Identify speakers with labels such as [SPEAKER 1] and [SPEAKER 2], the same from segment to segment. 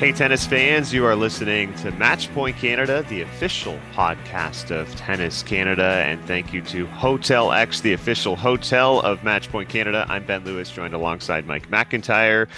[SPEAKER 1] Hey, tennis fans, you are listening to Match Point Canada, the official podcast of Tennis Canada. And thank you to Hotel X, the official hotel of Match Point Canada. I'm Ben Lewis, joined alongside Mike McIntyre.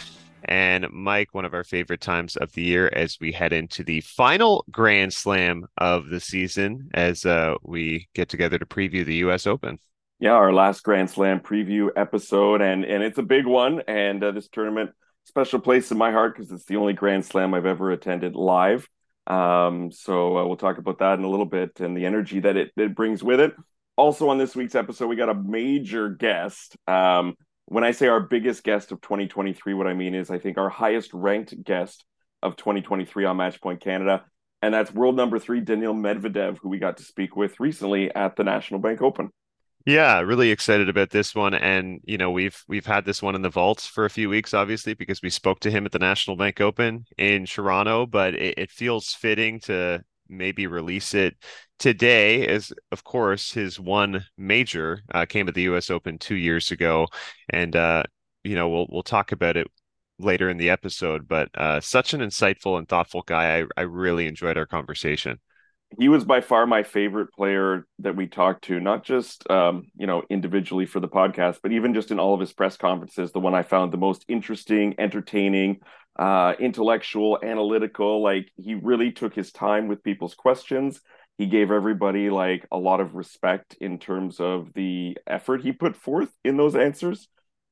[SPEAKER 1] And Mike, one of our favorite times of the year as we head into the final Grand Slam of the season as uh, we get together to preview the U.S. Open.
[SPEAKER 2] Yeah, our last Grand Slam preview episode, and and it's a big one. And uh, this tournament special place in my heart because it's the only Grand Slam I've ever attended live. Um, so uh, we'll talk about that in a little bit and the energy that it, it brings with it. Also, on this week's episode, we got a major guest. Um, when I say our biggest guest of 2023, what I mean is I think our highest ranked guest of 2023 on Matchpoint Canada, and that's world number three Daniil Medvedev, who we got to speak with recently at the National Bank Open.
[SPEAKER 1] Yeah, really excited about this one, and you know we've we've had this one in the vaults for a few weeks, obviously because we spoke to him at the National Bank Open in Toronto. But it, it feels fitting to maybe release it today, as of course his one major uh, came at the U.S. Open two years ago, and uh, you know we'll we'll talk about it later in the episode. But uh, such an insightful and thoughtful guy. I I really enjoyed our conversation
[SPEAKER 2] he was by far my favorite player that we talked to, not just um, you know individually for the podcast, but even just in all of his press conferences. The one I found the most interesting, entertaining, uh, intellectual, analytical. Like he really took his time with people's questions. He gave everybody like a lot of respect in terms of the effort he put forth in those answers.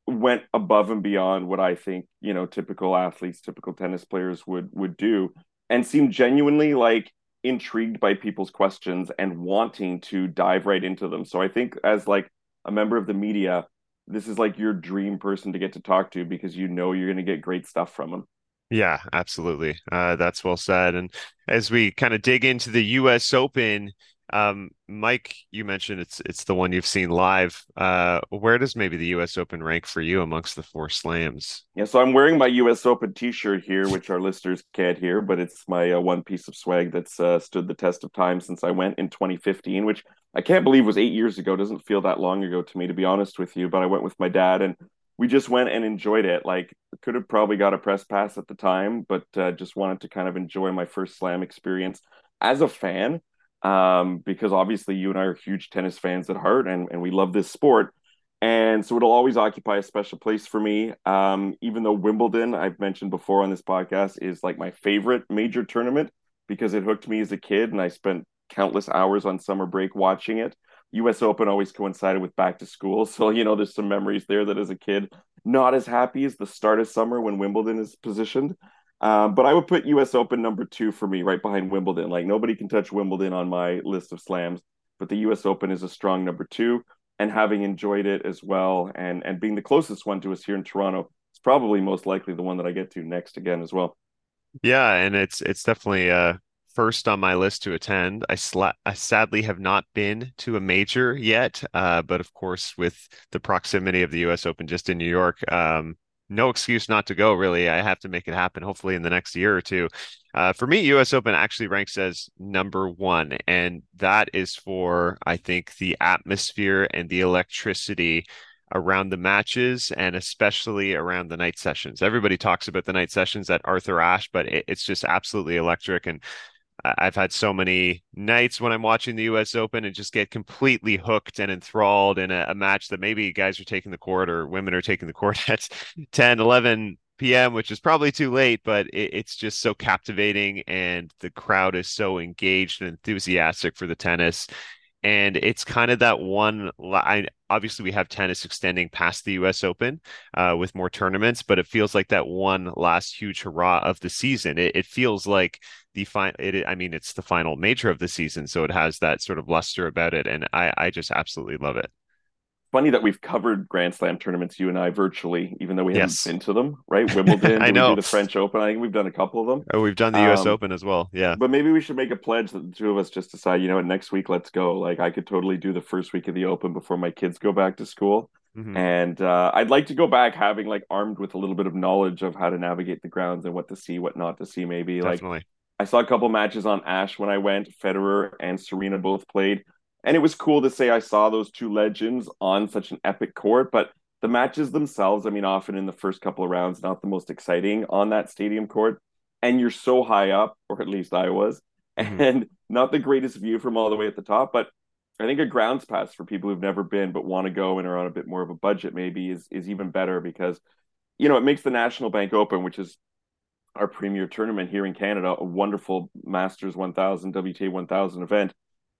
[SPEAKER 2] Went above and beyond what I think you know typical athletes, typical tennis players would would do, and seemed genuinely like intrigued by people's questions and wanting to dive right into them. So I think as like a member of the media, this is like your dream person to get to talk to because you know you're going to get great stuff from them.
[SPEAKER 1] Yeah, absolutely. Uh, that's well said. And as we kind of dig into the U.S. Open, um, Mike, you mentioned it's it's the one you've seen live. Uh, where does maybe the U.S. Open rank for you amongst the four slams?
[SPEAKER 2] Yeah, so I'm wearing my U.S. Open T-shirt here, which our listeners can't hear, but it's my uh, one piece of swag that's uh, stood the test of time since I went in 2015, which I can't believe was eight years ago. Doesn't feel that long ago to me, to be honest with you. But I went with my dad, and we just went and enjoyed it. Like, could have probably got a press pass at the time, but uh, just wanted to kind of enjoy my first slam experience as a fan um, because obviously you and I are huge tennis fans at heart and, and we love this sport. And so it'll always occupy a special place for me. Um, even though Wimbledon, I've mentioned before on this podcast, is like my favorite major tournament because it hooked me as a kid and I spent countless hours on summer break watching it. US Open always coincided with back to school. So, you know, there's some memories there that as a kid, not as happy as the start of summer when Wimbledon is positioned. Um, but I would put U.S. Open number two for me, right behind Wimbledon. Like nobody can touch Wimbledon on my list of slams, but the U.S. Open is a strong number two. And having enjoyed it as well, and and being the closest one to us here in Toronto, it's probably most likely the one that I get to next again as well.
[SPEAKER 1] Yeah, and it's it's definitely uh first on my list to attend. I, sla- I sadly have not been to a major yet, uh, but of course, with the proximity of the U.S. Open just in New York, um, no excuse not to go. Really, I have to make it happen. Hopefully, in the next year or two. Uh, for me, U.S. Open actually ranks as number one, and that is for I think the atmosphere and the electricity around the matches and especially around the night sessions. Everybody talks about the night sessions at Arthur Ashe, but it, it's just absolutely electric. And I've had so many nights when I'm watching the US Open and just get completely hooked and enthralled in a, a, match that maybe guys are taking the court or women are taking the court at 10, 11 p.m., which is probably too late, but it, it's just so captivating and the crowd is so engaged and enthusiastic for the tennis and it's kind of that one obviously we have tennis extending past the us open uh, with more tournaments but it feels like that one last huge hurrah of the season it, it feels like the final it i mean it's the final major of the season so it has that sort of luster about it and i i just absolutely love it
[SPEAKER 2] funny that we've covered Grand Slam tournaments, you and I, virtually, even though we haven't been to them. Right, Wimbledon. I know the French Open. I think we've done a couple of them.
[SPEAKER 1] Oh, we've done the U.S. Um, Open as well. Yeah,
[SPEAKER 2] but maybe we should make a pledge that the two of us just decide. You know, what, next week let's go. Like I could totally do the first week of the Open before my kids go back to school. Mm-hmm. And uh, I'd like to go back having like armed with a little bit of knowledge of how to navigate the grounds and what to see, what not to see. Maybe Definitely. like I saw a couple matches on Ashe when I went. Federer and Serena both played and it was cool to say I saw those two legends on such an epic court, but the matches themselves, I mean, often in the first couple of rounds, not the most exciting on that stadium court. and you're so high up, or at least I was,
[SPEAKER 1] Mhm.
[SPEAKER 2] and not the greatest view from all the way at the top. But I think a grounds pass for people who've never been but want to go and are on a bit more of a budget maybe is is even better because you know it makes the National Bank Open, which is our premier tournament here in Canada, a wonderful Masters 1000, WTA 1000 event.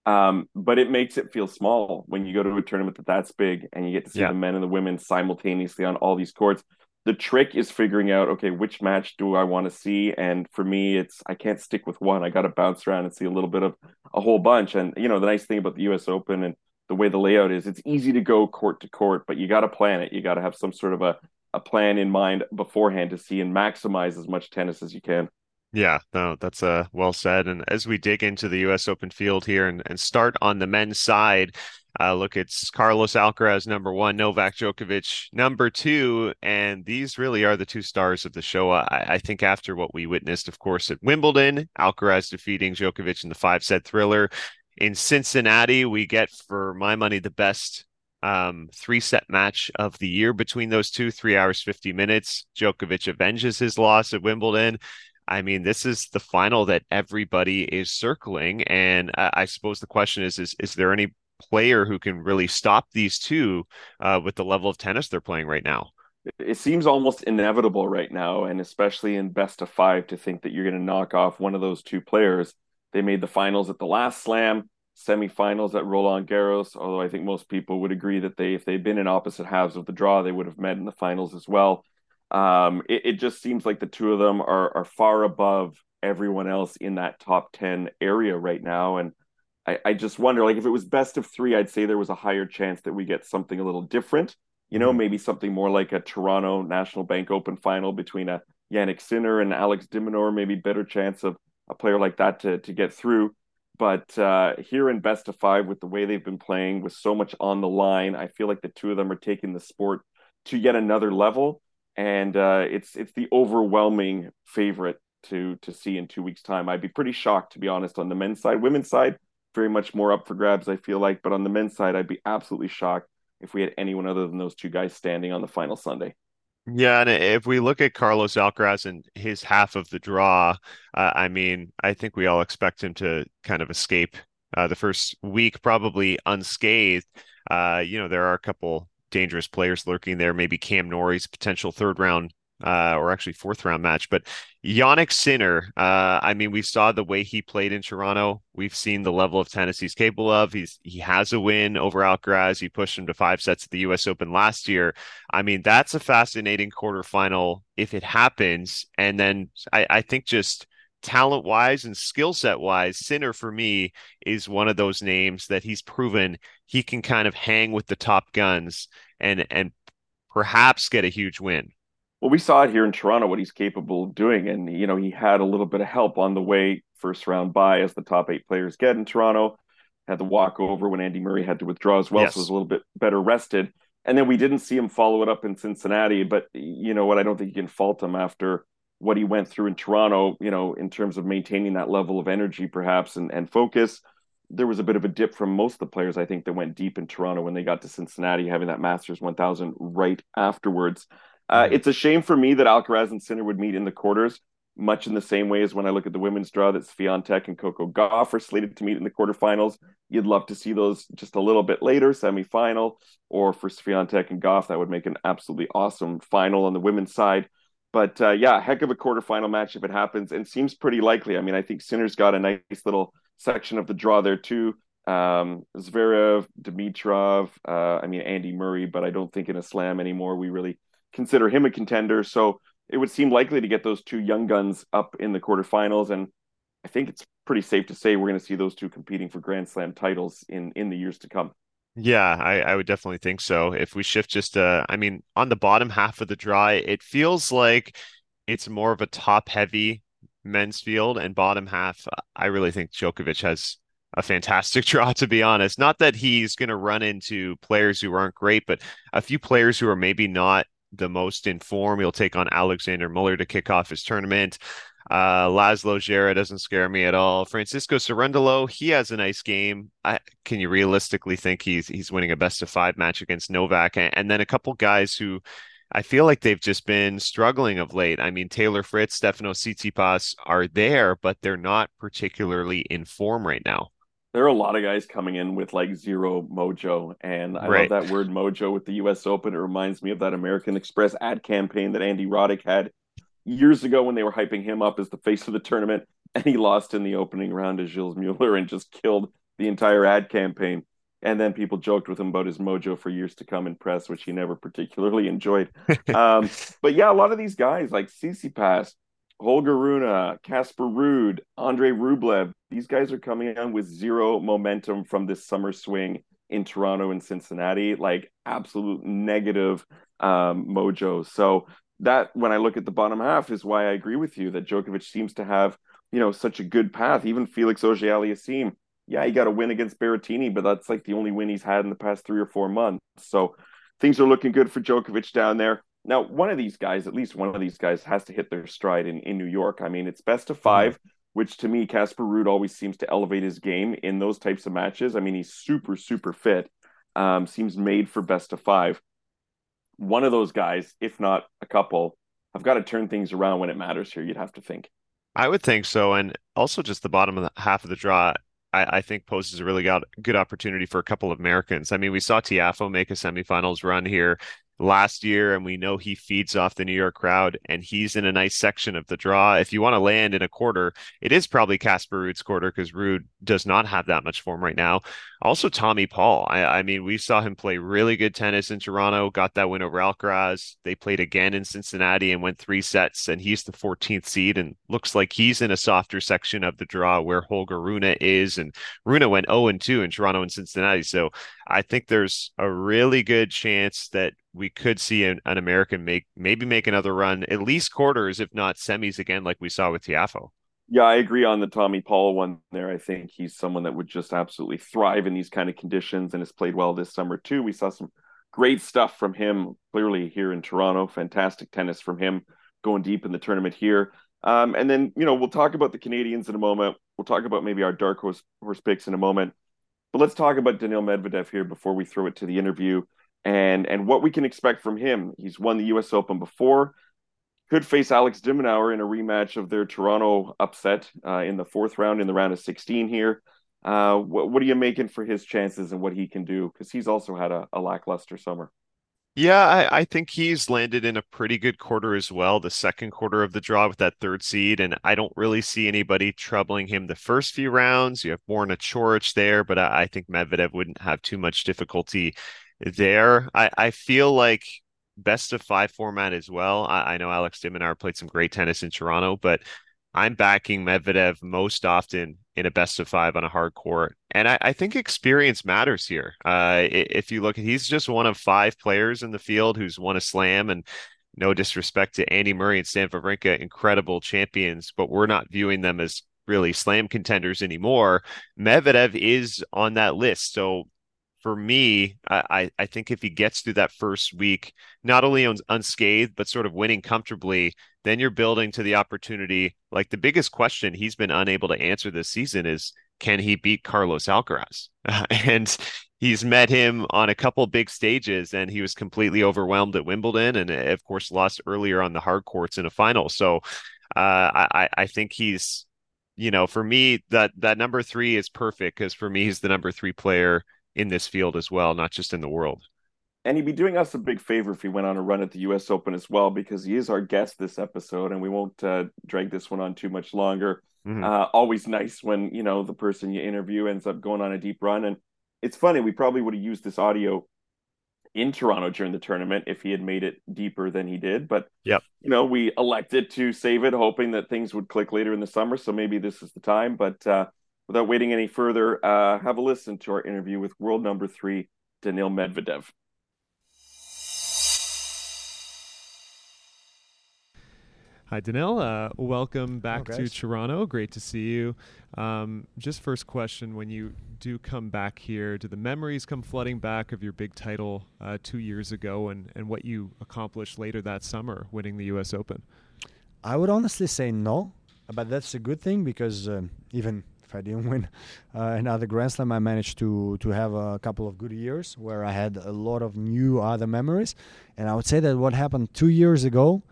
[SPEAKER 2] Um, but it makes it feel small when you go to a tournament that that's big and you get to see
[SPEAKER 1] Yeah.
[SPEAKER 2] the men and the women simultaneously on all these courts. The trick is figuring out, okay, which match do I want to see? And for me, it's I can't stick with one. I got to bounce around and see a little bit of a whole bunch. And you know, the nice thing about the U.S. Open and the way the layout is, it's easy to go court to court, but you got to plan it. You got to have some sort of a a plan in mind beforehand to see and maximize as much tennis as you can.
[SPEAKER 1] Yeah, no, that's uh well said. And as we dig into the US Open field here and, and start on the men's side, uh look, it's Carlos Alcaraz number one, Novak Djokovic number two, and these really are the two stars of the show. I, I think after what we witnessed, of course, at Wimbledon, Alcaraz defeating Djokovic in the five set thriller. In Cincinnati, we get for my money the best um, three set match of the year between those two, three hours, 50 minutes. Djokovic avenges his loss at Wimbledon. I mean, this is the final that everybody is circling. And I, I suppose the question is, is, is there any player who can really stop these two uh, with the level of tennis they're playing right now?
[SPEAKER 2] It seems almost inevitable right now, and especially in best of five, to think that you're going to knock off one of those two players. They made the finals at the last slam semifinals at Roland Garros, although I think most people would agree that they, if they'd been in opposite halves of the draw, they would have met in the finals as well. Um, it, it just seems like the two of them are are far above everyone else in that top 10 area right now. And I, I just wonder, like, if it was best of three, I'd say there was a higher chance that we get something a little different. You know,
[SPEAKER 1] Mhm.
[SPEAKER 2] maybe something more like a Toronto National Bank Open final between a Jannik Sinner and Alex de Minaur, maybe better chance of a player like that to to get through. But uh, here in best of five, with the way they've been playing, with so much on the line, I feel like the two of them are taking the sport to yet another level, and uh, it's it's the overwhelming favorite to to see in two weeks' time. I'd be pretty shocked, to be honest, on the men's side. Women's side, very much more up for grabs, I feel like. But on the men's side, I'd be absolutely shocked if we had anyone other than those two guys standing on the final Sunday.
[SPEAKER 1] Yeah, and if we look at Carlos Alcaraz and his half of the draw, uh, I mean, I think we all expect him to kind of escape uh, the first week probably unscathed. Uh, you know, there are a couple dangerous players lurking there, maybe Cam Norrie's potential third round uh, or actually fourth round match. But Jannik Sinner, uh, I mean, we saw the way he played in Toronto. We've seen the level of tennis he's capable of. He's he has a win over Alcaraz. He pushed him to five sets at the U.S. Open last year. I mean, that's a fascinating quarterfinal if it happens. And then I, I think just talent wise and skill set wise, Sinner for me is one of those names that he's proven he can kind of hang with the top guns and and perhaps get a huge win.
[SPEAKER 2] Well, we saw it here in Toronto what he's capable of doing, and you know he had a little bit of help on the way first round by as the top eight players get in Toronto. Had the walk over when Andy Murray had to withdraw as well,
[SPEAKER 1] Yes.
[SPEAKER 2] so was a little bit better rested. And then we didn't see him follow it up in Cincinnati, but you know what? I don't think you can fault him after what he went through in Toronto. You know, in terms of maintaining that level of energy, perhaps and and focus. There was a bit of a dip from most of the players, I think, that went deep in Toronto when they got to Cincinnati, having that Masters 1000 right afterwards. Uh,
[SPEAKER 1] Mhm.
[SPEAKER 2] it's a shame for me that Alcaraz and Sinner would meet in the quarters, much in the same way as when I look at the women's draw that Swiatek and Coco Gauff are slated to meet in the quarterfinals. You'd love to see those just a little bit later, semifinal, or for Swiatek and Gauff, that would make an absolutely awesome final on the women's side. But uh, yeah, heck of a quarterfinal match if it happens, and seems pretty likely. I mean, I think Sinner's got a nice little section of the draw there too. Um, Zverev, Dimitrov, uh, I mean Andy Murray, but I don't think in a slam anymore we really consider him a contender. So it would seem likely to get those two young guns up in the quarterfinals, and I think it's pretty safe to say we're going to see those two competing for Grand Slam titles in in the years to come.
[SPEAKER 1] Yeah, I, I would definitely think so. If we shift just uh I mean, on the bottom half of the draw, it feels like it's more of a top heavy men's field and bottom half, I really think Djokovic has a fantastic draw, to be honest. Not that he's going to run into players who aren't great, but a few players who are maybe not the most in form. He'll take on Alexander Muller to kick off his tournament. Uh, Laslo Djere doesn't scare me at all. Francisco Cerundolo, he has a nice game. I, can you realistically think he's he's winning a best of five match against Novak? And, and then a couple guys who I feel like they've just been struggling of late. I mean, Taylor Fritz, Stefano Tsitsipas are there, but they're not particularly in form right now.
[SPEAKER 2] There are a lot of guys coming in with like zero mojo, and I right. love that word mojo with the U.S. Open. It reminds me of that American Express ad campaign that Andy Roddick had years ago when they were hyping him up as the face of the tournament, and he lost in the opening round to Gilles Muller and just killed the entire ad campaign. And then people joked with him about his mojo for years to come in press, which he never particularly enjoyed. um, but yeah, a lot of these guys like Tsitsipas, Holger Rune, Casper Ruud, Andrey Rublev, these guys are coming on with zero momentum from this summer swing in Toronto and Cincinnati, like absolute negative um, mojo. So that when I look at the bottom half is why I agree with you that Djokovic seems to have, you know, such a good path. Even Felix Auger-Aliassime yeah, he got a win against Berrettini, but that's like the only win he's had in the past three or four months. So things are looking good for Djokovic down there. Now, one of these guys, at least one of these guys, has to hit their stride in, in New York. I mean, it's best of 5 mm-hmm. which to me, Casper Ruud always seems to elevate his game in those types of matches. I mean, he's super, super fit, um, seems made for best of five. One of those guys, if not a couple, have got to turn things around when it matters here, you'd have to think.
[SPEAKER 1] I would think so. And also just the bottom of the half of the draw. I, I, think poses a really got, good opportunity for a couple of Americans. I mean, we saw Tiafoe make a semifinals run here last year, and we know he feeds off the New York crowd, and he's in a nice section of the draw. If you want to land in a quarter, it is probably Casper Ruud's quarter because Ruud does not have that much form right now. Also, Tommy Paul. I, I, mean, we saw him play really good tennis in Toronto, got that win over Alcaraz. They played again in Cincinnati and went three sets, and he's the 14th seed and looks like he's in a softer section of the draw where Holger Rune is. And Rune went 0 and 2 in Toronto and Cincinnati. So I think there's a really good chance that we could see an, an American make maybe make another run, at least quarters, if not semis again, like we saw with Tiafoe.
[SPEAKER 2] Yeah, I agree on the Tommy Paul one there. I think he's someone that would just absolutely thrive in these kind of conditions and has played well this summer too. We saw some great stuff from him clearly here in Toronto. Fantastic tennis from him going deep in the tournament here. Um, and then, you know, we'll talk about the Canadians in a moment. We'll talk about maybe our dark horse, horse picks in a moment. But let's talk about Daniil Medvedev here before we throw it to the interview and and what we can expect from him. He's won the U.S. Open before could face Alex de Minaur in a rematch of their Toronto upset uh, in the fourth round in the round of 16 here. Uh, what, what, are you making for his chances and what he can do? Because he's also had a, a lackluster summer.
[SPEAKER 1] Yeah, I, I, think he's landed in a pretty good quarter as well, the second quarter of the draw with that third seed. And I don't really see anybody troubling him the first few rounds. You have Borna Coric there, but I, I think Medvedev wouldn't have too much difficulty there. I, I feel like best of five format as well. I, I know Alex de Minaur played some great tennis in Toronto, but I'm backing Medvedev most often in a best of five on a hard court. And I, I think experience matters here. Uh, if you look at, he's just one of five players in the field who's won a slam and no disrespect to Andy Murray and Stan Wawrinka, incredible champions, but we're not viewing them as really slam contenders anymore. Medvedev is on that list. So for me, I, I think if he gets through that first week, not only unscathed, but sort of winning comfortably, then you're building to the opportunity. Like the biggest question he's been unable to answer this season is can he beat Carlos Alcaraz? and he's met him on a couple big stages and he was completely overwhelmed at Wimbledon and of course lost earlier on the hard courts in a final. So uh, I, I think he's, you know, for me, that, that number three is perfect because for me, he's the number three player in this field as well, not just in the world.
[SPEAKER 2] And he'd be doing us a big favor if he went on a run at the U.S. Open as well, because he is our guest this episode, and we won't uh, drag this one on too much longer. Mm-hmm. Uh, always nice when you know the person you interview ends up going on a deep run, and it's funny. We probably would have used this audio in Toronto during the tournament if he had made it deeper than he did. But
[SPEAKER 1] yep.
[SPEAKER 2] you know, we elected to save it, hoping that things would click later in the summer. So maybe this is the time. But uh, without waiting any further, uh, have a listen to our interview with world number three, Daniil Medvedev.
[SPEAKER 3] Hi, Daniil. Uh, welcome back oh, to Toronto. Great to see you. Um, just first question: When you do come back here, do the memories come flooding back of your big title uh, two years ago, and and what you accomplished later that summer, winning the U.S. Open?
[SPEAKER 4] I would honestly say no, but that's a good thing because um, even if I didn't win uh, another Grand Slam, I managed to to have a couple of good years where I had a lot of new other memories. And I would say that what happened two years ago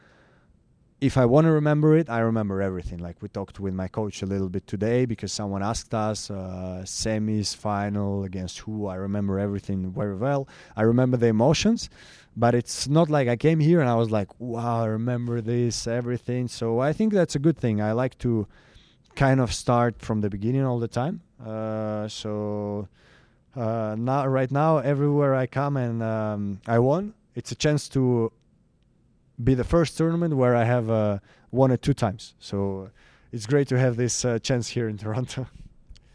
[SPEAKER 4] if I want to remember it, I remember everything. Like we talked with my coach a little bit today because someone asked us uh, semis, final against who. I remember everything very well. I remember the emotions, but it's not like I came here and I was like, wow, I remember this, everything. So I think that's a good thing. I like to kind of start from the beginning all the time. Uh, so uh, now, right now, everywhere I come and um, I won, it's a chance to be the first tournament where I have uh, won it two times. So it's great to have this uh, chance here in Toronto.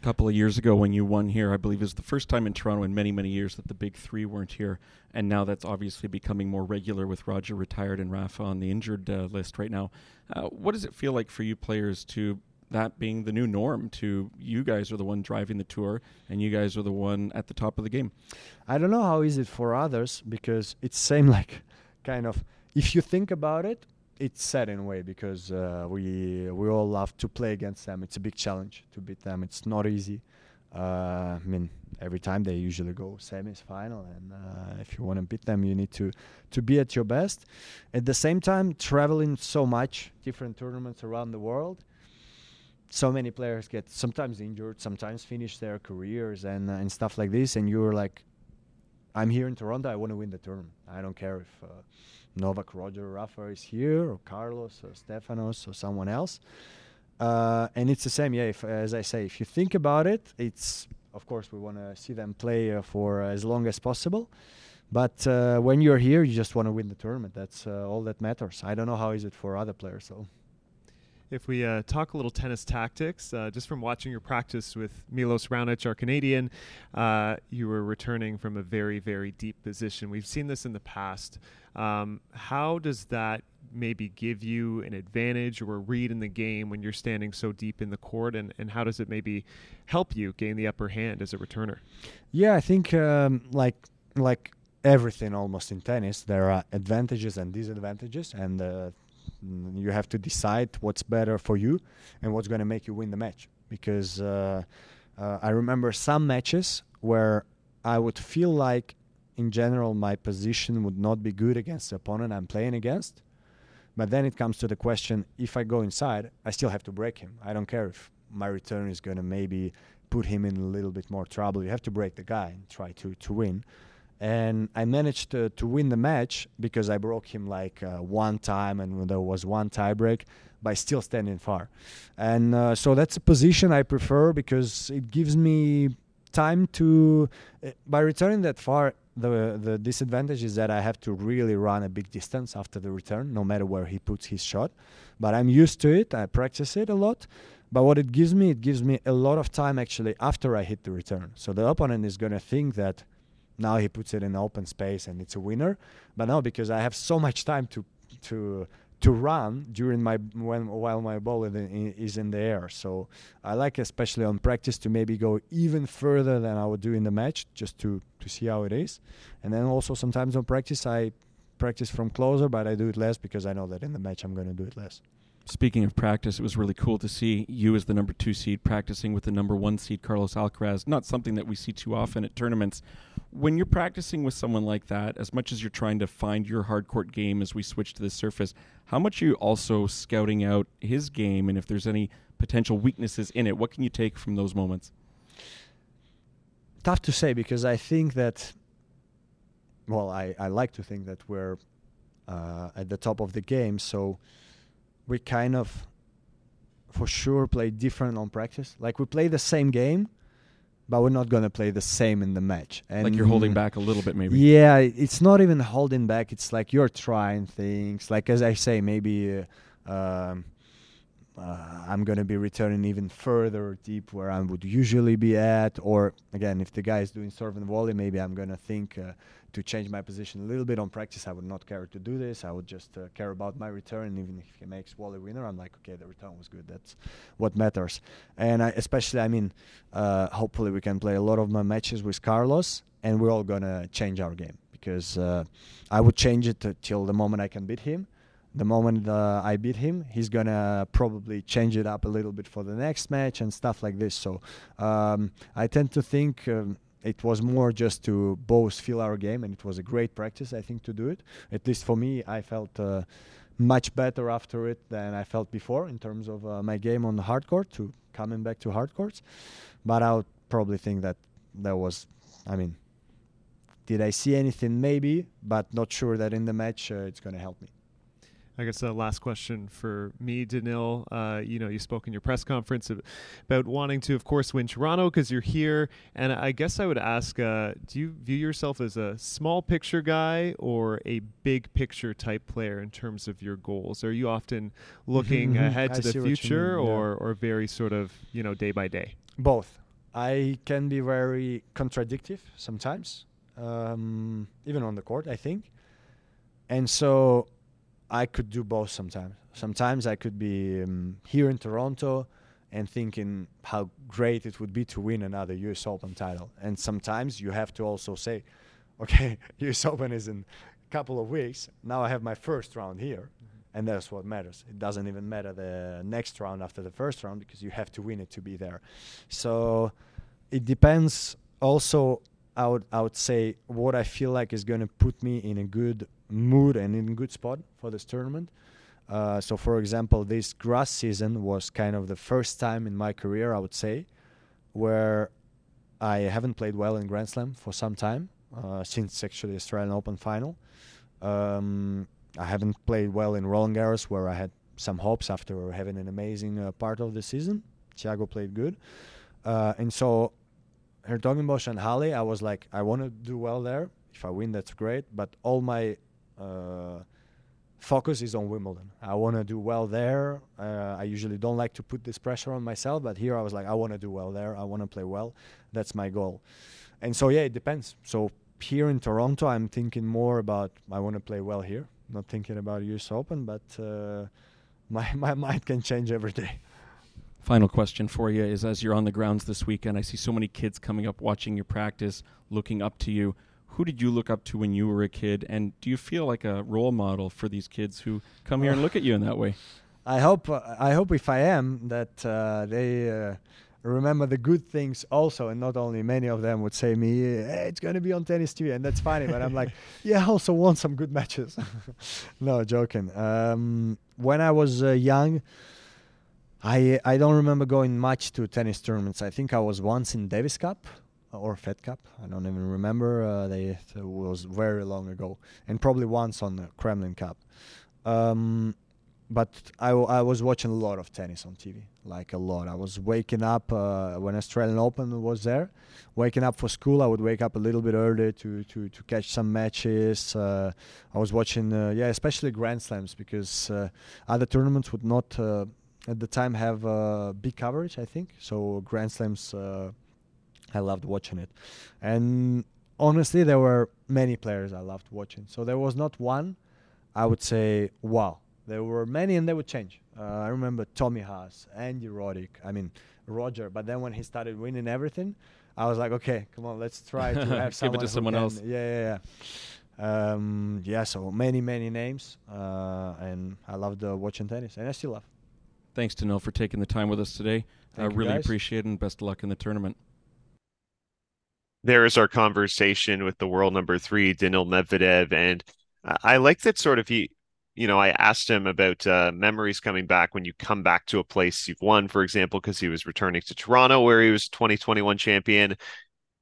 [SPEAKER 5] A couple of years ago, when you won here, I believe it was the first time in Toronto in many, many years that the big three weren't here, and now that's obviously becoming more regular with Roger retired and Rafa on the injured uh, list right now. Uh, what does it feel like for you players to that being the new norm to you guys are the one driving the tour and you guys are the one at the top of the game
[SPEAKER 4] i don't know how is it for others because it's same like kind of if you think about it, it's sad in a way because uh, we we all love to play against them. It's a big challenge to beat them. It's not easy. Uh, I mean, every time they usually go semis, final, and uh, if you want to beat them, you need to to be at your best. At the same time, traveling so much, different tournaments around the world. So many players get sometimes injured, sometimes finish their careers and and stuff like this, and you're like, I'm here in Toronto. I want to win the tournament. I don't care if uh, Novak, Roger, Rafa is here, or Carlos, or Stefanos, or someone else. Uh, and it's the same, yeah. If, as I say, if you think about it, it's of course we want to see them play uh, for as long as possible. But uh, when you're here, you just want to win the tournament. That's uh, all that matters. I don't know how is it for other players, so
[SPEAKER 3] if we uh, talk a little tennis tactics, uh, just from watching your practice with Milos Raonic, our Canadian, uh, you were returning from a very, very deep position. We've seen this in the past. Um, how does that maybe give you an advantage or a read in the game when you're standing so deep in the court, and, and how does it maybe help you gain the upper hand as a returner?
[SPEAKER 4] Yeah, I think um, like like everything almost in tennis, there are advantages and disadvantages, and uh, you have to decide what's better for you and what's going to make you win the match. Because uh, uh, I remember some matches where I would feel like, in general, my position would not be good against the opponent I'm playing against. But then it comes to the question if I go inside, I still have to break him. I don't care if my return is going to maybe put him in a little bit more trouble. You have to break the guy and try to, to win and I managed to, to win the match because I broke him like uh, one time, and there was one tiebreak by still standing far. And uh, so that's a position I prefer because it gives me time to. Uh, by returning that far, the the disadvantage is that I have to really run a big distance after the return, no matter where he puts his shot. But I'm used to it. I practice it a lot. But what it gives me, it gives me a lot of time actually after I hit the return. So the opponent is going to think that now he puts it in open space and it's a winner. But now because I have so much time to to to run during my when while my ball is in the air. So I like especially on practice to maybe go even further than I would do in the match just to to see how it is. And then also sometimes on practice I practice from closer, but I do it less because I know that in the match I'm going to do it less.
[SPEAKER 5] Speaking of practice, it was really cool to see you as the number two seed practicing with the number one seed, Carlos Alcaraz. Not something that we see too often at tournaments. When you're practicing with someone like that, as much as you're trying to find your hard court game as we switch to the surface, how much are you also scouting out his game and if there's any potential weaknesses in it? What can you take from those moments?
[SPEAKER 4] Tough to say because I think that, well, I, I like to think that we're uh, at the top of the game. So we kind of for sure play different on practice. Like we play the same game, but we're not gonna play the same in the match.
[SPEAKER 5] And like you're holding back a little bit, maybe.
[SPEAKER 4] Yeah, it's not even holding back. It's like you're trying things. Like as I say, maybe. Uh, um, uh, I'm going to be returning even further deep where I would usually be at. Or again, if the guy is doing serve and volley, maybe I'm going to think uh, to change my position a little bit on practice. I would not care to do this. I would just uh, care about my return. Even if he makes volley winner, I'm like, okay, the return was good. That's what matters. And I, especially, I mean, uh, hopefully we can play a lot of my matches with Carlos, and we're all to change our game because uh, I would change it till the moment I can beat him the moment uh, I beat him, he's gonna probably change it up a little bit for the next match and stuff like this. So um, I tend to think um, it was more just to both feel our game, and it was a great practice, I think, to do it. At least for me, I felt uh, much better after it than I felt before in terms of uh, my game on the hard court to coming back to hard courts. But I would probably think that that was, I mean, did I see anything? Maybe, but not sure that in the match uh, it's going to help me.
[SPEAKER 3] I guess the last question for me, Daniil. Uh, you know, you spoke in your press conference about wanting to, of course, win Toronto because you're here. And I guess I would ask uh, do you view yourself as a small picture guy or a big picture type player in terms of your goals? Are you often looking mm-hmm. ahead to the future mean, yeah. or, or very sort of, you know, day by day?
[SPEAKER 4] Both. I can be very contradictory sometimes, um, even on the court, I think. And so I could do both sometimes. Sometimes I could be um, here in Toronto and thinking how great it would be to win another US Open title. And sometimes you have to also say, okay, US Open is in a couple of weeks. Now I have my first round here. Mm-hmm. And that's what matters. It doesn't even matter the next round after the first round because you have to win it to be there. So it depends also I would I would say what I feel like is going to put me in a good mood and in good spot for this tournament. Uh, so, for example, this grass season was kind of the first time in my career, I would say, where I haven't played well in Grand Slam for some time, uh, since actually Australian Open final. Um, I haven't played well in Roland Garros, where I had some hopes after having an amazing uh, part of the season. Thiago played good, uh, and so Hertogenbosch and Halle, I was like, I want to do well there. If I win, that's great. But all my focus is on Wimbledon. I want to do well there. Uh, I usually don't like to put this pressure on myself, but here I was like, I want to do well there. I want to play well. That's my goal. And so yeah, it depends. So here in Toronto, I'm thinking more about I want to play well here. Not thinking about US Open, but uh, my my mind can change every day.
[SPEAKER 5] Final question for you is: As you're on the grounds this weekend, I see so many kids coming up, watching your practice, looking up to you who did you look up to when you were a kid, and do you feel like a role model for these kids who come here and look at you in that way?
[SPEAKER 4] I hope uh, I hope if I am that uh, they uh, remember the good things also, and not only many of them would say me, hey, "It's going to be on tennis TV," and that's funny. but I'm like, yeah, I also won some good matches. no, joking. Um, when I was uh, young. I I don't remember going much to tennis tournaments. I think I was once in Davis Cup, or Fed Cup. I don't even remember. Uh, they it was very long ago, and probably once on the Kremlin Cup. Um, but I, I was watching a lot of tennis on TV, like a lot. I was waking up uh, when Australian Open was there. Waking up for school, I would wake up a little bit earlier to to, to catch some matches. Uh, I was watching, uh, yeah, especially Grand Slams because uh, other tournaments would not uh, at the time have big coverage. I think so. Grand Slams I loved watching it. And honestly, there were many players I loved watching. So there was not one I would say, wow. There were many and they would change. Uh, I remember Tommy Haas, Andy Roddick, I mean, Roger. But then when he started winning everything, I was like, okay, come on, let's try to have
[SPEAKER 5] someone. Give it to someone else.
[SPEAKER 4] Yeah, yeah, yeah. Um, yeah, so many, many names. Uh, and I loved uh, watching tennis, and I still love.
[SPEAKER 5] Thanks, Daniil, for taking the time with us today. I really guys. appreciate it, and best of luck in the tournament
[SPEAKER 1] there is our conversation with the world number three, Daniil Medvedev. And I like that sort of he, you know, I asked him about uh, memories coming back when you come back to a place you've won, for example, because he was returning to Toronto where he was 2021 champion.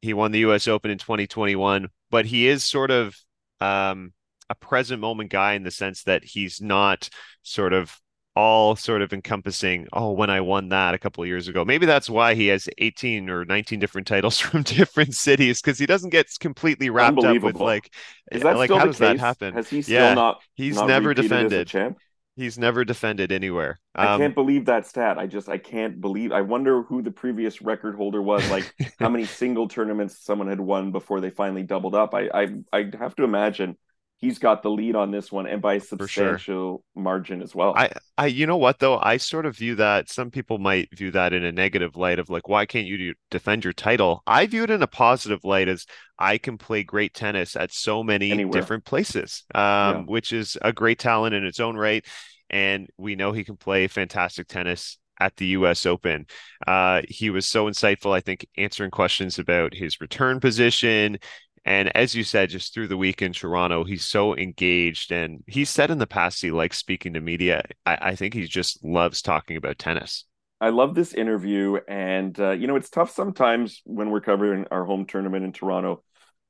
[SPEAKER 1] He won the US Open in 2021, but he is sort of um, a present moment guy in the sense that he's not sort of all sort of encompassing oh when i won that a couple of years ago. Maybe that's why he has 18 or 19 different titles from different cities because he doesn't get completely wrapped up with like
[SPEAKER 2] Is that
[SPEAKER 1] like
[SPEAKER 2] how
[SPEAKER 1] does
[SPEAKER 2] case?
[SPEAKER 1] that happen?
[SPEAKER 2] Has he still yeah, not
[SPEAKER 1] he's
[SPEAKER 2] not
[SPEAKER 1] never defended.
[SPEAKER 2] champ?
[SPEAKER 1] He's never defended anywhere.
[SPEAKER 2] Um, i can't believe that stat. I just i can't believe i wonder who the previous record holder was like how many single tournaments someone had won before they finally doubled up. I i i have to imagine he's got the lead on this one and by a substantial sure. margin as well.
[SPEAKER 1] I, I, you know what though, I sort of view that. Some people might view that in a negative light of like, why can't you defend your title? I view it in a positive light as I can play great tennis at so many Anywhere. different places, um, yeah. which is a great talent in its own right. And we know he can play fantastic tennis at the US Open. Uh, he was so insightful, I think, answering questions about his return position, and as you said, just through the week in Toronto, he's so engaged. And he said in the past he likes speaking to media. I, I think he just loves talking about tennis.
[SPEAKER 2] I love this interview. And, uh, you know, it's tough sometimes when we're covering our home tournament in Toronto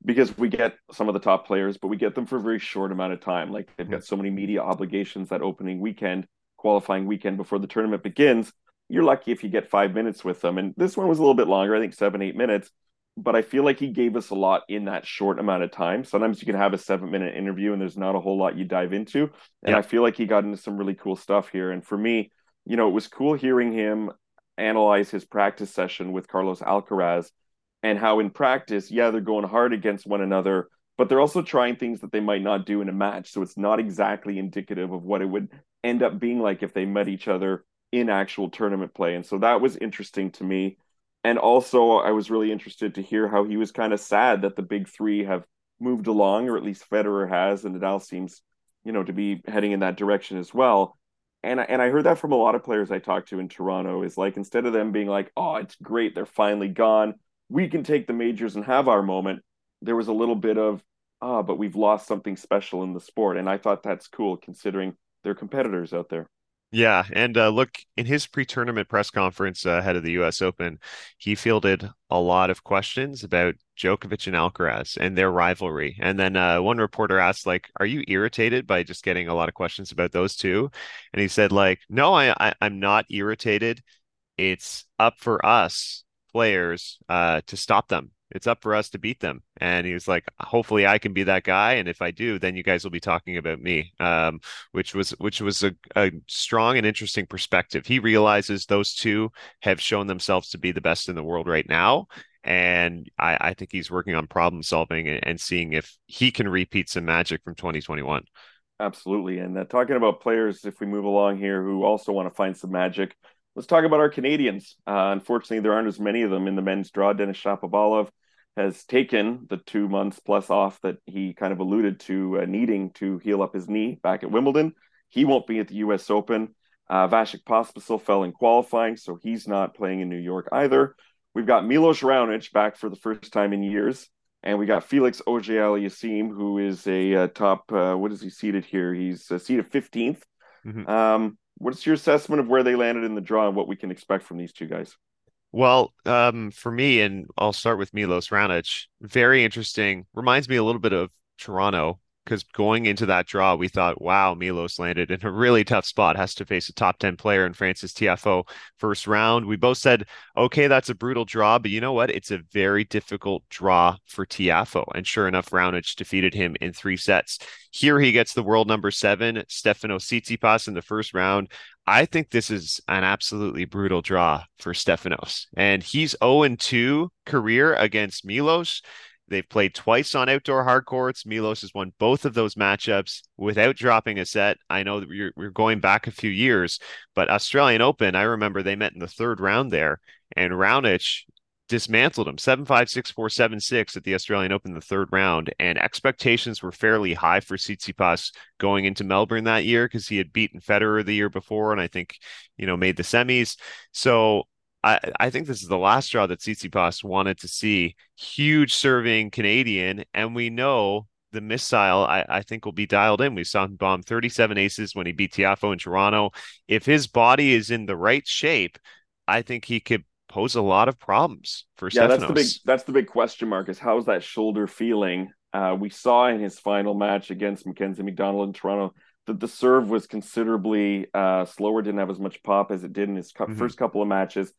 [SPEAKER 2] because we get some of the top players, but we get them for a very short amount of time. Like they've got so many media obligations that opening weekend, qualifying weekend before the tournament begins. You're lucky if you get five minutes with them. And this one was a little bit longer, I think seven, eight minutes but I feel like he gave us a lot in that short amount of time. Sometimes you can have a seven minute interview and there's not a whole lot you dive into. And yeah. I feel like he got into some really cool stuff here. And for me, you know, it was cool hearing him analyze his practice session with Carlos Alcaraz and how in practice, yeah, they're going hard against one another, but they're also trying things that they might not do in a match. So it's not exactly indicative of what it would end up being like if they met each other in actual tournament play. And so that was interesting to me and also I was really interested to hear how he was kind of sad that the big three have moved along, or at least Federer has, and Nadal seems, you know, to be heading in that direction as well. And and I heard that from a lot of players I talked to in Toronto is like instead of them being like, oh, it's great, they're finally gone, we can take the majors and have our moment. There was a little bit of ah, but we've lost something special in the sport, and I thought that's cool considering they're competitors out there.
[SPEAKER 1] Yeah, and uh, look in his pre-tournament press conference uh, ahead of the U.S. Open, he fielded a lot of questions about Djokovic and Alcaraz and their rivalry. And then uh, one reporter asked, like, "Are you irritated by just getting a lot of questions about those two? And he said, like, "No, I, I I'm not irritated. It's up for us players uh, to stop them it's up for us to beat them. And he was like, hopefully I can be that guy. And if I do, then you guys will be talking about me. Um, which was which was a, a strong and interesting perspective. He realizes those two have shown themselves to be the best in the world right now. And I, I think he's working on problem solving and, and, seeing if he can repeat some magic from 2021.
[SPEAKER 2] Absolutely. And uh, talking about players, if we move along here who also want to find some magic, let's talk about our Canadians. Uh, unfortunately, there aren't as many of them in the men's draw. Denis Shapovalov has taken the two months plus off that he kind of alluded to uh, needing to heal up his knee back at Wimbledon. He won't be at the U.S. Open. Uh, Vasek Pospisil fell in qualifying, so he's not playing in New York either. We've got Milos Raonic back for the first time in years, and we got Felix Auger-Aliassime, who is a uh, top. Uh, what is he seated here? He's uh, seated 15th. Mm-hmm. Um, what's your assessment of where they landed in the draw and what we can expect from these two guys?
[SPEAKER 1] Well, um, for me, and I'll start with Milos Raonic. Very interesting. Reminds me a little bit of Toronto because going into that draw, we thought, wow, Milos landed in a really tough spot, has to face a top 10 player in Frances Tiafoe first round. We both said, okay, that's a brutal draw, but you know what? It's a very difficult draw for Tiafoe. And sure enough, Raonic defeated him in three sets. Here he gets the world number seven, Stefano Tsitsipas in the first round. I think this is an absolutely brutal draw for Stefanos. And he's 0 2 career against Milos. They've played twice on outdoor hard courts. Milos has won both of those matchups without dropping a set. I know that we're, we're going back a few years, but Australian Open, I remember they met in the third round there, and Raonic dismantled him 7 5 6 4 7 6 at the Australian Open in the third round. And expectations were fairly high for Tsitsipas going into Melbourne that year because he had beaten Federer the year before and I think, you know, made the semis. So I, I think this is the last draw that Tsitsipas wanted to see. Huge serving Canadian, and we know the missile I, I, think will be dialed in. We saw him bomb 37 aces when he beat Tiafoe in Toronto. If his body is in the right shape, I think he could pose a lot of problems for yeah, Stefanos.
[SPEAKER 2] that's the big that's the big question mark is how's that shoulder feeling? Uh, we saw in his final match against Mackenzie McDonald in Toronto that the serve was considerably uh, slower, didn't have as much pop as it did in his mm-hmm. first couple of matches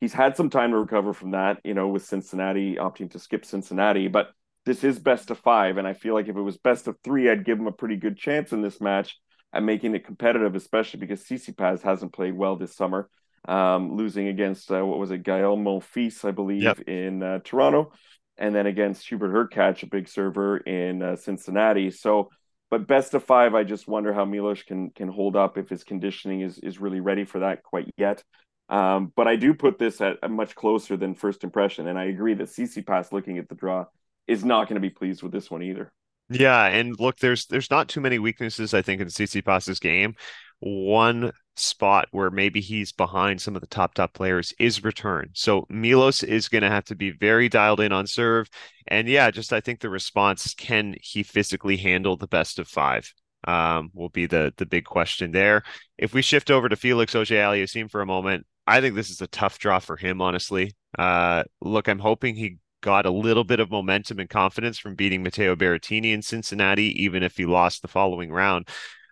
[SPEAKER 2] he's had some time to recover from that, you know, with Cincinnati opting to skip Cincinnati. But this is best of five. And I feel like if it was best of three, I'd give him a pretty good chance in this match at making it competitive, especially because Tsitsipas hasn't played well this summer, um, losing against, uh, what was it, Gael Monfils, I believe, yep. in uh, Toronto, and then against Hubert Hurkacz, a big server in uh, Cincinnati. So But best of five, I just wonder how Milos can can hold up if his conditioning is is really ready for that quite yet. Um, but I do put this at much closer than first impression, and I agree that Tsitsipas, looking at the draw, is not going to be pleased with this one either.
[SPEAKER 1] Yeah, and look, there's there's not too many weaknesses I think in Tsitsipas's game. One spot where maybe he's behind some of the top top players is return. So Milos is going to have to be very dialed in on serve, and yeah, just I think the response can he physically handle the best of five um, will be the the big question there. If we shift over to Felix Auger-Aliassime for a moment, I think this is a tough draw for him, honestly. Uh, look, I'm hoping he got a little bit of momentum and confidence from beating Matteo Berrettini in Cincinnati, even if he lost the following round.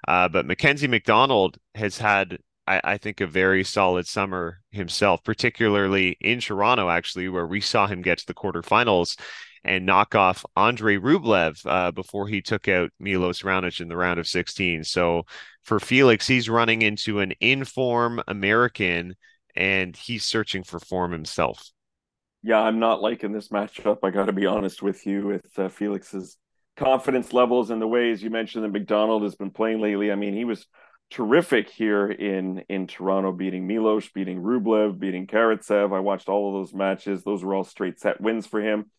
[SPEAKER 1] Uh, but Mackenzie McDonald has had, I, I, think, a very solid summer himself, particularly in Toronto, actually, where we saw him get to the quarterfinals and knock off Andrey Rublev uh, before he took out Milos Raonic in the round of 16. So for Felix, he's running into an inform American and he's searching for form himself.
[SPEAKER 2] Yeah, I'm not liking this matchup. I got to be honest with you with uh, Felix's confidence levels and the ways you mentioned that McDonald has been playing lately. I mean, he was terrific here in in Toronto, beating Milos, beating Rublev, beating Karatsev. I watched all of those matches; those were all straight set wins for him.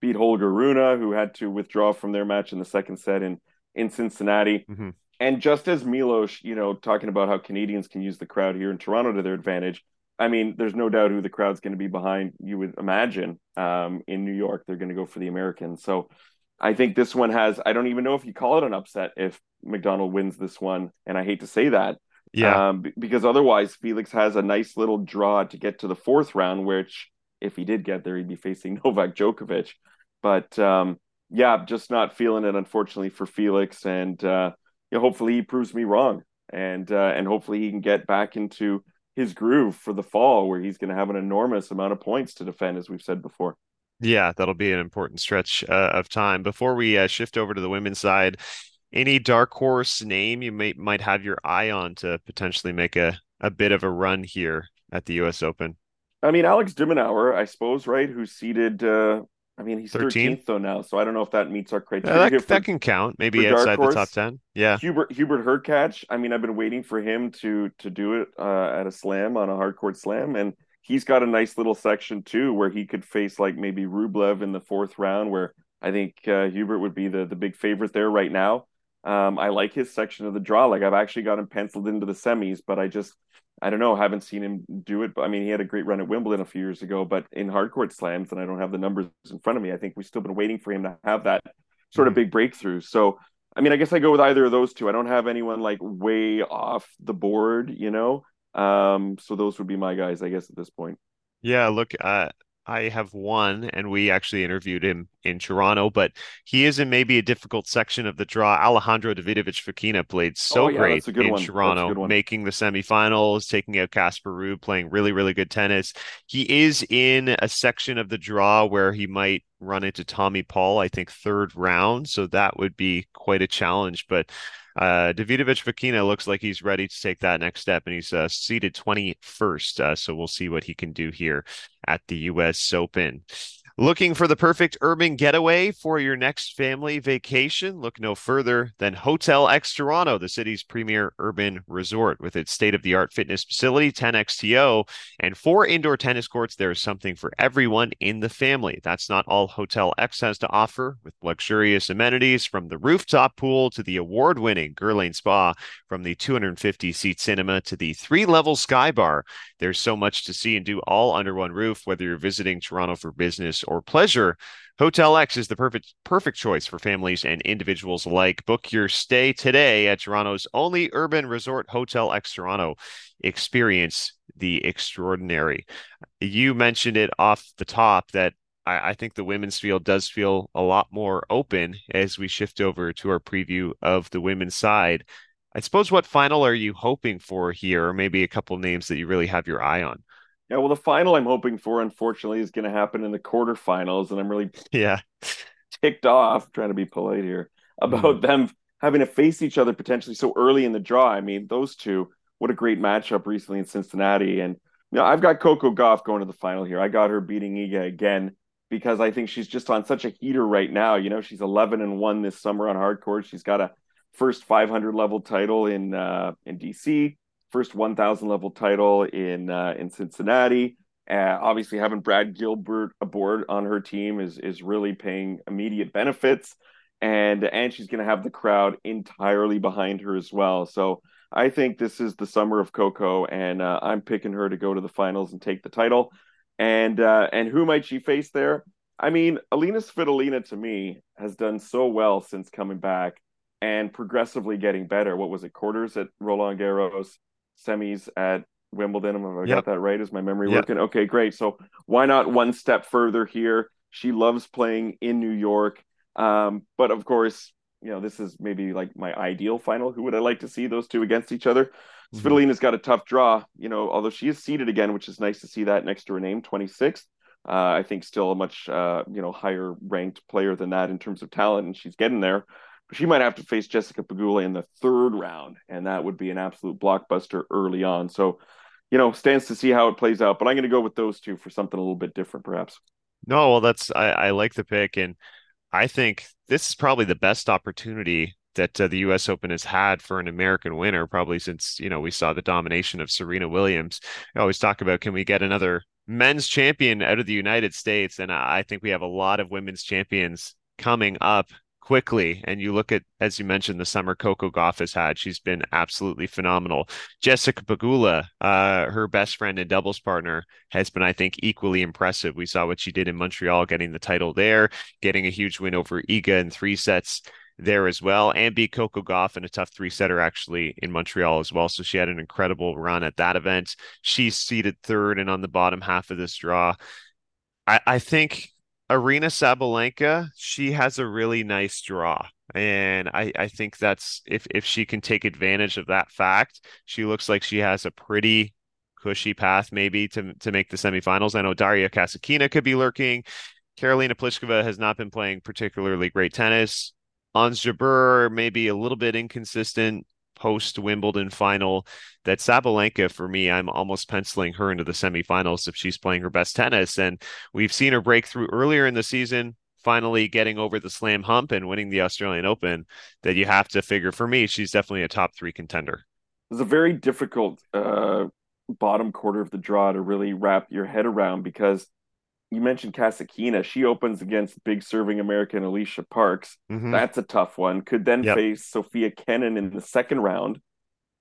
[SPEAKER 2] Beat Holger Rune, who had to withdraw from their match in the second set in in Cincinnati. Mm-hmm. And just as Milos, you know, talking about how Canadians can use the crowd here in Toronto to their advantage, I mean, there's no doubt who the crowd's going to be behind. You would imagine um, in New York, they're going to go for the Americans. So I think this one has. I don't even know if you call it an upset if McDonald wins this one, and I hate to say that.
[SPEAKER 1] Yeah.
[SPEAKER 2] Um, because otherwise, Felix has a nice little draw to get to the fourth round, which if he did get there, he'd be facing Novak Djokovic. But um, yeah, just not feeling it, unfortunately, for Felix. And uh, you know, hopefully, he proves me wrong, and uh, and hopefully, he can get back into his groove for the fall, where he's going to have an enormous amount of points to defend, as we've said before.
[SPEAKER 1] Yeah, that'll be an important stretch uh, of time. Before we uh, shift over to the women's side, any dark horse name you may might have your eye on to potentially make a, a bit of a run here at the U.S. Open?
[SPEAKER 2] I mean, Alex de Minaur, I suppose, right? Who's seeded uh, I mean, he's 13th though now, so I don't know if that meets our criteria.
[SPEAKER 1] Yeah, that, for, that, can count, maybe outside the top ten. Yeah,
[SPEAKER 2] Hubert Hubert Hurkacz. I mean, I've been waiting for him to to do it uh, at a slam on a hard court slam, and he's got a nice little section too, where he could face like maybe Rublev in the fourth round, where I think uh, Hubert would be the the big favorite there right now. Um, I like his section of the draw. Like I've actually got him penciled into the semis, but I just I don't know. Haven't seen him do it. But I mean, he had a great run at Wimbledon a few years ago, but in hardcourt slams, and I don't have the numbers in front of me. I think we've still been waiting for him to have that sort of mm-hmm. big breakthrough. So, I mean, I guess I go with either of those two. I don't have anyone like way off the board, you know. Um, so those would be my guys, I guess, at this point.
[SPEAKER 1] Yeah, look, uh, I have one, and we actually interviewed him in Toronto, but he is in maybe a difficult section of the draw. Alejandro Davidovich Fokina played so oh, yeah, great in one. Toronto, making the semifinals, taking out Casper Ruud, playing really, really good tennis. He is in a section of the draw where he might run into Tommy Paul, I think, third round. So that would be quite a challenge. But uh, Davidovich Fokina looks like he's ready to take that next step, and he's uh, seated 21st. Uh, so we'll see what he can do here at the U.S. Open. Looking for the perfect urban getaway for your next family vacation? Look no further than Hotel X Toronto, the city's premier urban resort. With its state of the art fitness facility, 10XTO, and four indoor tennis courts, there is something for everyone in the family. That's not all Hotel X has to offer, with luxurious amenities from the rooftop pool to the award winning Guerlain Spa, from the 250 seat cinema to the three level sky bar. There's so much to see and do all under one roof, whether you're visiting Toronto for business or pleasure. Hotel X is the perfect perfect choice for families and individuals alike. Book your stay today at Toronto's only urban resort, Hotel X Toronto. Experience the extraordinary. You mentioned it off the top that I, I, think the women's field does feel a lot more open as we shift over to our preview of the women's side. I suppose what final are you hoping for here, or maybe a couple names that you really have your eye on?
[SPEAKER 2] Yeah, well, the final I'm hoping for, unfortunately, is going to happen in the quarterfinals, and I'm really
[SPEAKER 1] yeah
[SPEAKER 2] ticked off. Trying to be polite here about mm. them having to face each other potentially so early in the draw. I mean, those two, what a great matchup recently in Cincinnati, and you know, I've got Coco Gauff going to the final here. I got her beating Iga again because I think she's just on such a heater right now. You know, she's 11 and one this summer on hard court. She's got a first 500 level title in uh, in DC, first 1,000 level title in uh, in Cincinnati. Uh, obviously, having Brad Gilbert aboard on her team is is really paying immediate benefits, and and she's going to have the crowd entirely behind her as well. So I think this is the summer of Coco, and uh, I'm picking her to go to the finals and take the title. And uh, and who might she face there? I mean, Alina Svitolina to me has done so well since coming back and progressively getting better. What was it? Quarters at Roland Garros, semis at Wimbledon. Have I yep. got that right? Is my memory yep. working? Okay, great. So why not one step further here? She loves playing in New York. Um, but of course, you know, this is maybe like my ideal final. Who would I like to see those two against each other? mm-hmm. Svitolina's got a tough draw, you know, although she is seeded again, which is nice to see that next to her name, 26th. Uh, I think still a much, uh, you know, higher ranked player than that in terms of talent, and she's getting there she might have to face Jessica Pegula in the third round, and that would be an absolute blockbuster early on. So, you know, stands to see how it plays out. But I'm going to go with those two for something a little bit different, perhaps.
[SPEAKER 1] No, well, that's I, I like the pick, and I think this is probably the best opportunity that uh, the U.S. Open has had for an American winner, probably since you know we saw the domination of Serena Williams. I always talk about can we get another men's champion out of the United States, and I think we have a lot of women's champions coming up quickly. And you look at, as you mentioned, the summer Coco Gauff has had. She's been absolutely phenomenal. Jessica Pegula, uh, her best friend and doubles partner, has been, I think, equally impressive. We saw what she did in Montreal, getting the title there, getting a huge win over Iga in three sets there as well, and beat Coco Gauff in a tough three setter actually in Montreal as well. So she had an incredible run at that event. She's seated third and on the bottom half of this draw. I, I think Aryna Sabalenka, she has a really nice draw. And I, I think that's if, if she can take advantage of that fact, she looks like she has a pretty cushy path maybe to to make the semifinals. I know Daria Kasatkina could be lurking. Karolina Pliskova has not been playing particularly great tennis. Ons Jabeur maybe a little bit inconsistent post Wimbledon final that Sabalenka, for me, I'm almost penciling her into the semifinals if she's playing her best tennis. And we've seen her break through earlier in the season, finally getting over the slam hump and winning the Australian Open. That you have to figure for me, she's definitely a top three contender.
[SPEAKER 2] It's a very difficult uh, bottom quarter of the draw to really wrap your head around because you mentioned Kasatkina. She opens against big serving American Alicia Parks. Mm-hmm. That's a tough one. Could then yep. face Sofia Kenin in the second round.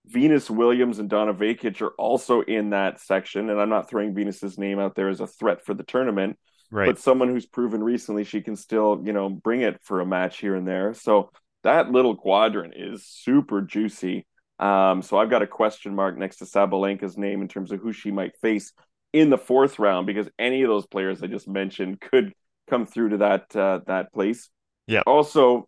[SPEAKER 2] Venus Williams and Donna Vekic are also in that section. And I'm not throwing Venus's name out there as a threat for the tournament, right. but someone who's proven recently she can still, you know, bring it for a match here and there. So that little quadrant is super juicy. Um, so I've got a question mark next to Sabalenka's name in terms of who she might face in the fourth round because any of those players I just mentioned could come through to that uh, that place.
[SPEAKER 1] Yeah.
[SPEAKER 2] Also,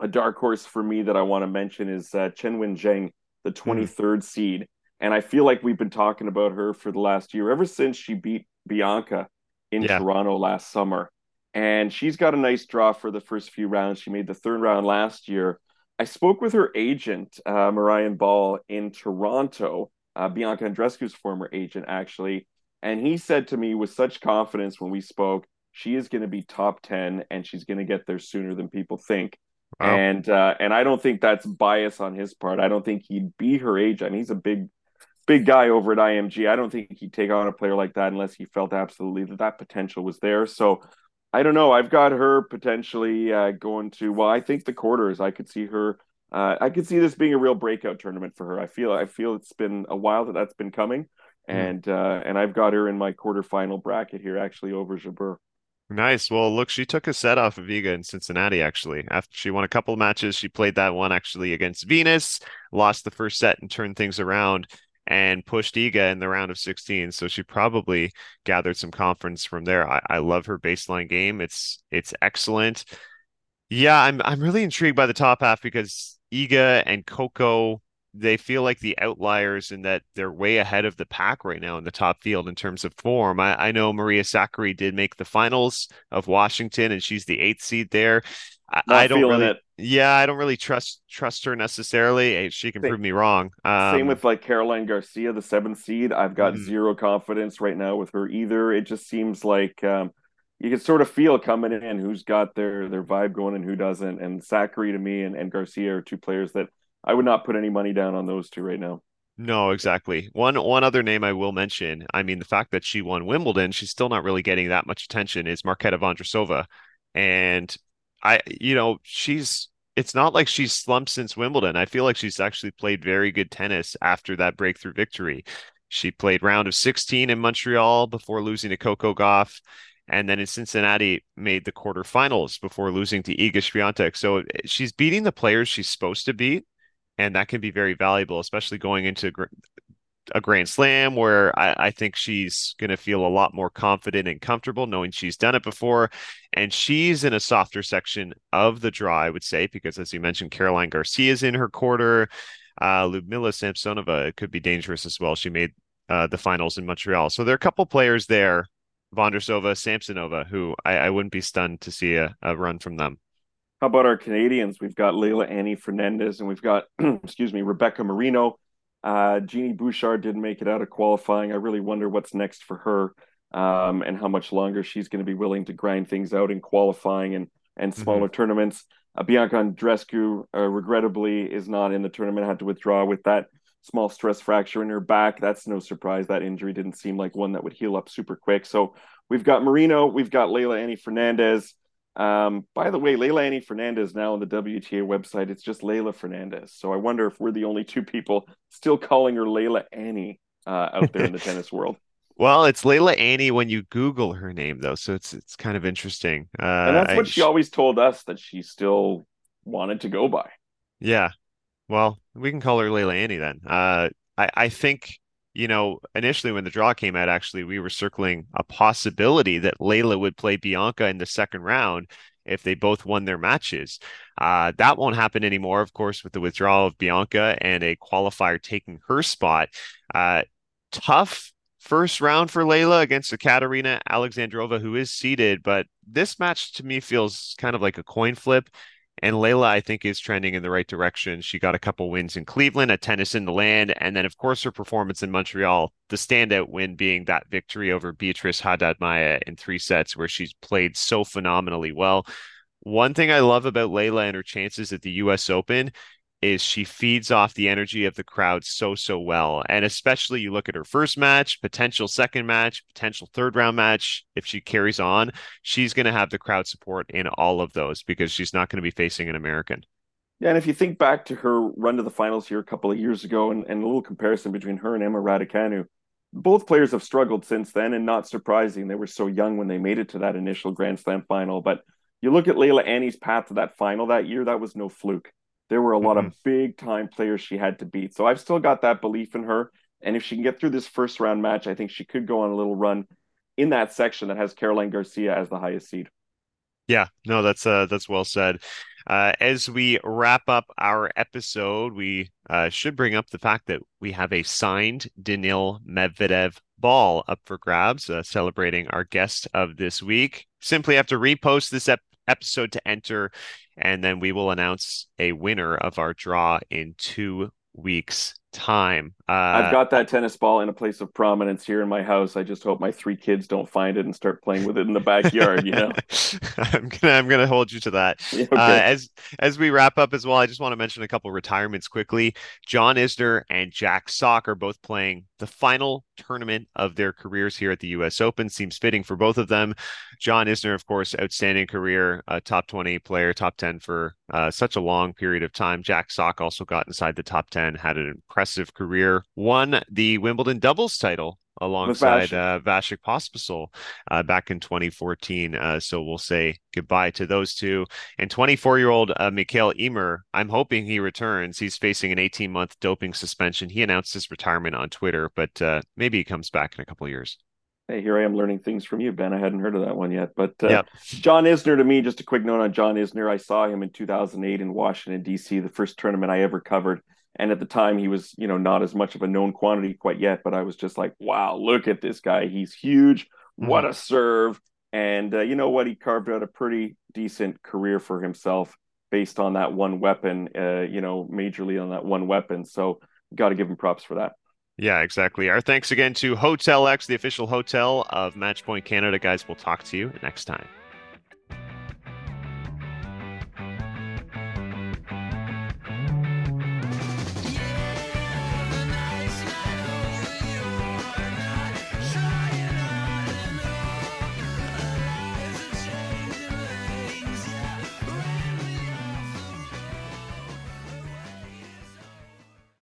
[SPEAKER 2] a dark horse for me that I want to mention is uh, Qinwen Zheng, the 23rd mm. seed, and I feel like we've been talking about her for the last year ever since she beat Bianca in yeah. Toronto last summer. And she's got a nice draw for the first few rounds. She made the third round last year. I spoke with her agent, uh, Marion Ball, in Toronto, uh, Bianca Andreescu's former agent, actually, and he said to me with such confidence when we spoke, she is going to be top 10 and she's going to get there sooner than people think. Wow. And uh, and I don't think that's bias on his part. I don't think he'd be her age. I mean, he's a big, big guy over at IMG. I don't think he'd take on a player like that unless he felt absolutely that that potential was there. So I don't know. I've got her potentially uh, going to. Well, I think the quarters. I could see her. Uh, I could see this being a real breakout tournament for her. I feel. I feel it's been a while that that's been coming. And uh, and I've got her in my quarterfinal bracket here, actually over Jabeur.
[SPEAKER 1] Nice. Well, look, she took a set off of Iga in Cincinnati. Actually, after she won a couple of matches, she played that one actually against Venus, lost the first set and turned things around, and pushed Iga in the round of 16. So she probably gathered some confidence from there. I, I love her baseline game. It's it's excellent. Yeah, I'm I'm really intrigued by the top half because Iga and Coco they feel like the outliers in that they're way ahead of the pack right now in the top field in terms of form. I, I know Maria Sakkari did make the finals of Washington, and she's the eighth seed there. I, I don't really, it. yeah, I don't really trust trust her necessarily. She can same, prove me wrong.
[SPEAKER 2] Um, same with like Caroline Garcia, the seventh seed. I've got mm-hmm. zero confidence right now with her either. It just seems like um, you can sort of feel coming in who's got their their vibe going and who doesn't. And Sakkari to me and, and Garcia are two players that I would not put any money down on those two right now.
[SPEAKER 1] No, exactly. One one other name I will mention. I mean, the fact that she won Wimbledon, she's still not really getting that much attention. Is Marketa Vondrousova, and I, you know, she's. It's not like she's slumped since Wimbledon. I feel like she's actually played very good tennis after that breakthrough victory. She played round of 16 in Montreal before losing to Coco Gauff and then in Cincinnati made the quarterfinals before losing to Iga Swiatek. So eh, she's beating the players she's supposed to beat, and that can be very valuable, especially going into a Grand Slam where I, I think she's going to feel a lot more confident and comfortable knowing she's done it before. And she's in a softer section of the draw, I would say, because as you mentioned, Caroline Garcia is in her quarter. Uh, Ludmila Samsonova could be dangerous as well. She made uh, the finals in Montreal. So there are a couple players there Vondrousova, Samsonova, who I, I wouldn't be stunned to see a, a, run from them.
[SPEAKER 2] How about our Canadians? We've got Leylah Annie Fernandez and we've got, excuse me, Rebecca Marino. Uh, Genie Bouchard didn't make it out of qualifying. I really wonder what's next for her um, and how much longer she's going to be willing to grind things out in qualifying and, and mm-hmm. smaller mm-hmm. tournaments. Uh, Bianca Andreescu, uh, regrettably, is not in the tournament, had to withdraw with that small stress fracture in her back. That's no surprise. That injury didn't seem like one that would heal up super quick. So we've got Marino, we've got Leylah Annie Fernandez. Um, by the way, Leylah Annie Fernandez now on the WTA website, it's just Leylah Fernandez. So I wonder if we're the only two people still calling her Leylah Annie uh, out there in the tennis world.
[SPEAKER 1] Well, it's Leylah Annie when you Google her name, though, so it's it's kind of interesting. Uh,
[SPEAKER 2] and that's what I, she always told us that she still wanted to go by.
[SPEAKER 1] Yeah, well, we can call her Leylah Annie then. Uh, I, I think, you know, initially when the draw came out, actually, we were circling a possibility that Leylah would play Bianca in the second round if they both won their matches. Uh, that won't happen anymore, of course, with the withdrawal of Bianca and a qualifier taking her spot. Uh, tough first round for Leylah against Ekaterina Alexandrova, who is seeded, but this match to me feels kind of like a coin flip. And Leylah, I think, is trending in the right direction. She got a couple wins in Cleveland, a tennis in the land, and then, of course, her performance in Montreal. The standout win being that victory over Beatrice Haddad Maia in three sets, where she's played so phenomenally well. One thing I love about Leylah and her chances at the U.S. Open is she feeds off the energy of the crowd so so well. And especially you look at her first match potential second match potential third round match if she carries on she's going to have the crowd support in all of those because she's not going to be facing an american.
[SPEAKER 2] Yeah and if you think back to her run to the finals here a couple of years ago and, and a little comparison between her and emma raducanu both players have struggled since then and not surprising they were so young when they made it to that initial grand slam final. But you look at leylah annie's path to that final that year that was no fluke there were a lot mm-hmm. of big time players she had to beat. So I've still got that belief in her. And if she can get through this first round match, I think she could go on a little run in that section that has Caroline Garcia as the highest seed.
[SPEAKER 1] Yeah, no, that's uh, that's well said. Uh, as we wrap up our episode, we uh, should bring up the fact that we have a signed Daniil Medvedev ball up for grabs, uh, celebrating our guest of this week. Simply have to repost this ep- episode to enter and then we will announce a winner of our draw in two weeks time. Uh,
[SPEAKER 2] I've got that tennis ball in a place of prominence here in my house. I just hope my three kids don't find it and start playing with it in the backyard. You know,
[SPEAKER 1] I'm gonna I'm gonna hold you to that. Okay. Uh, as as we wrap up as well, I just want to mention a couple retirements quickly. John Isner and Jack Sock are both playing the final tournament of their careers here at the U.S. Open. Seems fitting for both of them. John Isner, of course, outstanding career, uh, top 20 player, top 10 for uh, such a long period of time. Jack Sock also got inside the top 10, had an impressive career, won the Wimbledon doubles title alongside uh, Vasek Pospisil uh, back in 2014. Uh, so we'll say goodbye to those two. And 24 year old uh, Mikael Ymer, I'm hoping he returns. He's facing an 18 month doping suspension. He announced his retirement on Twitter, but uh, maybe he comes back in a couple years.
[SPEAKER 2] Hey, here I am learning things from you, Ben. I hadn't heard of that one yet. But uh, yep. John Isner, to me, just a quick note on John Isner. I saw him in 2008 in Washington, D.C., the first tournament I ever covered. And at the time, he was, you know, not as much of a known quantity quite yet. But I was just like, wow, look at this guy. He's huge. Mm-hmm. What a serve. And uh, you know what? He carved out a pretty decent career for himself based on that one weapon, uh, you know, majorly on that one weapon. So got to give him props for that.
[SPEAKER 1] Yeah, exactly. Our thanks again to Hotel X, the official hotel of Matchpoint Canada. Guys, we'll talk to you next time.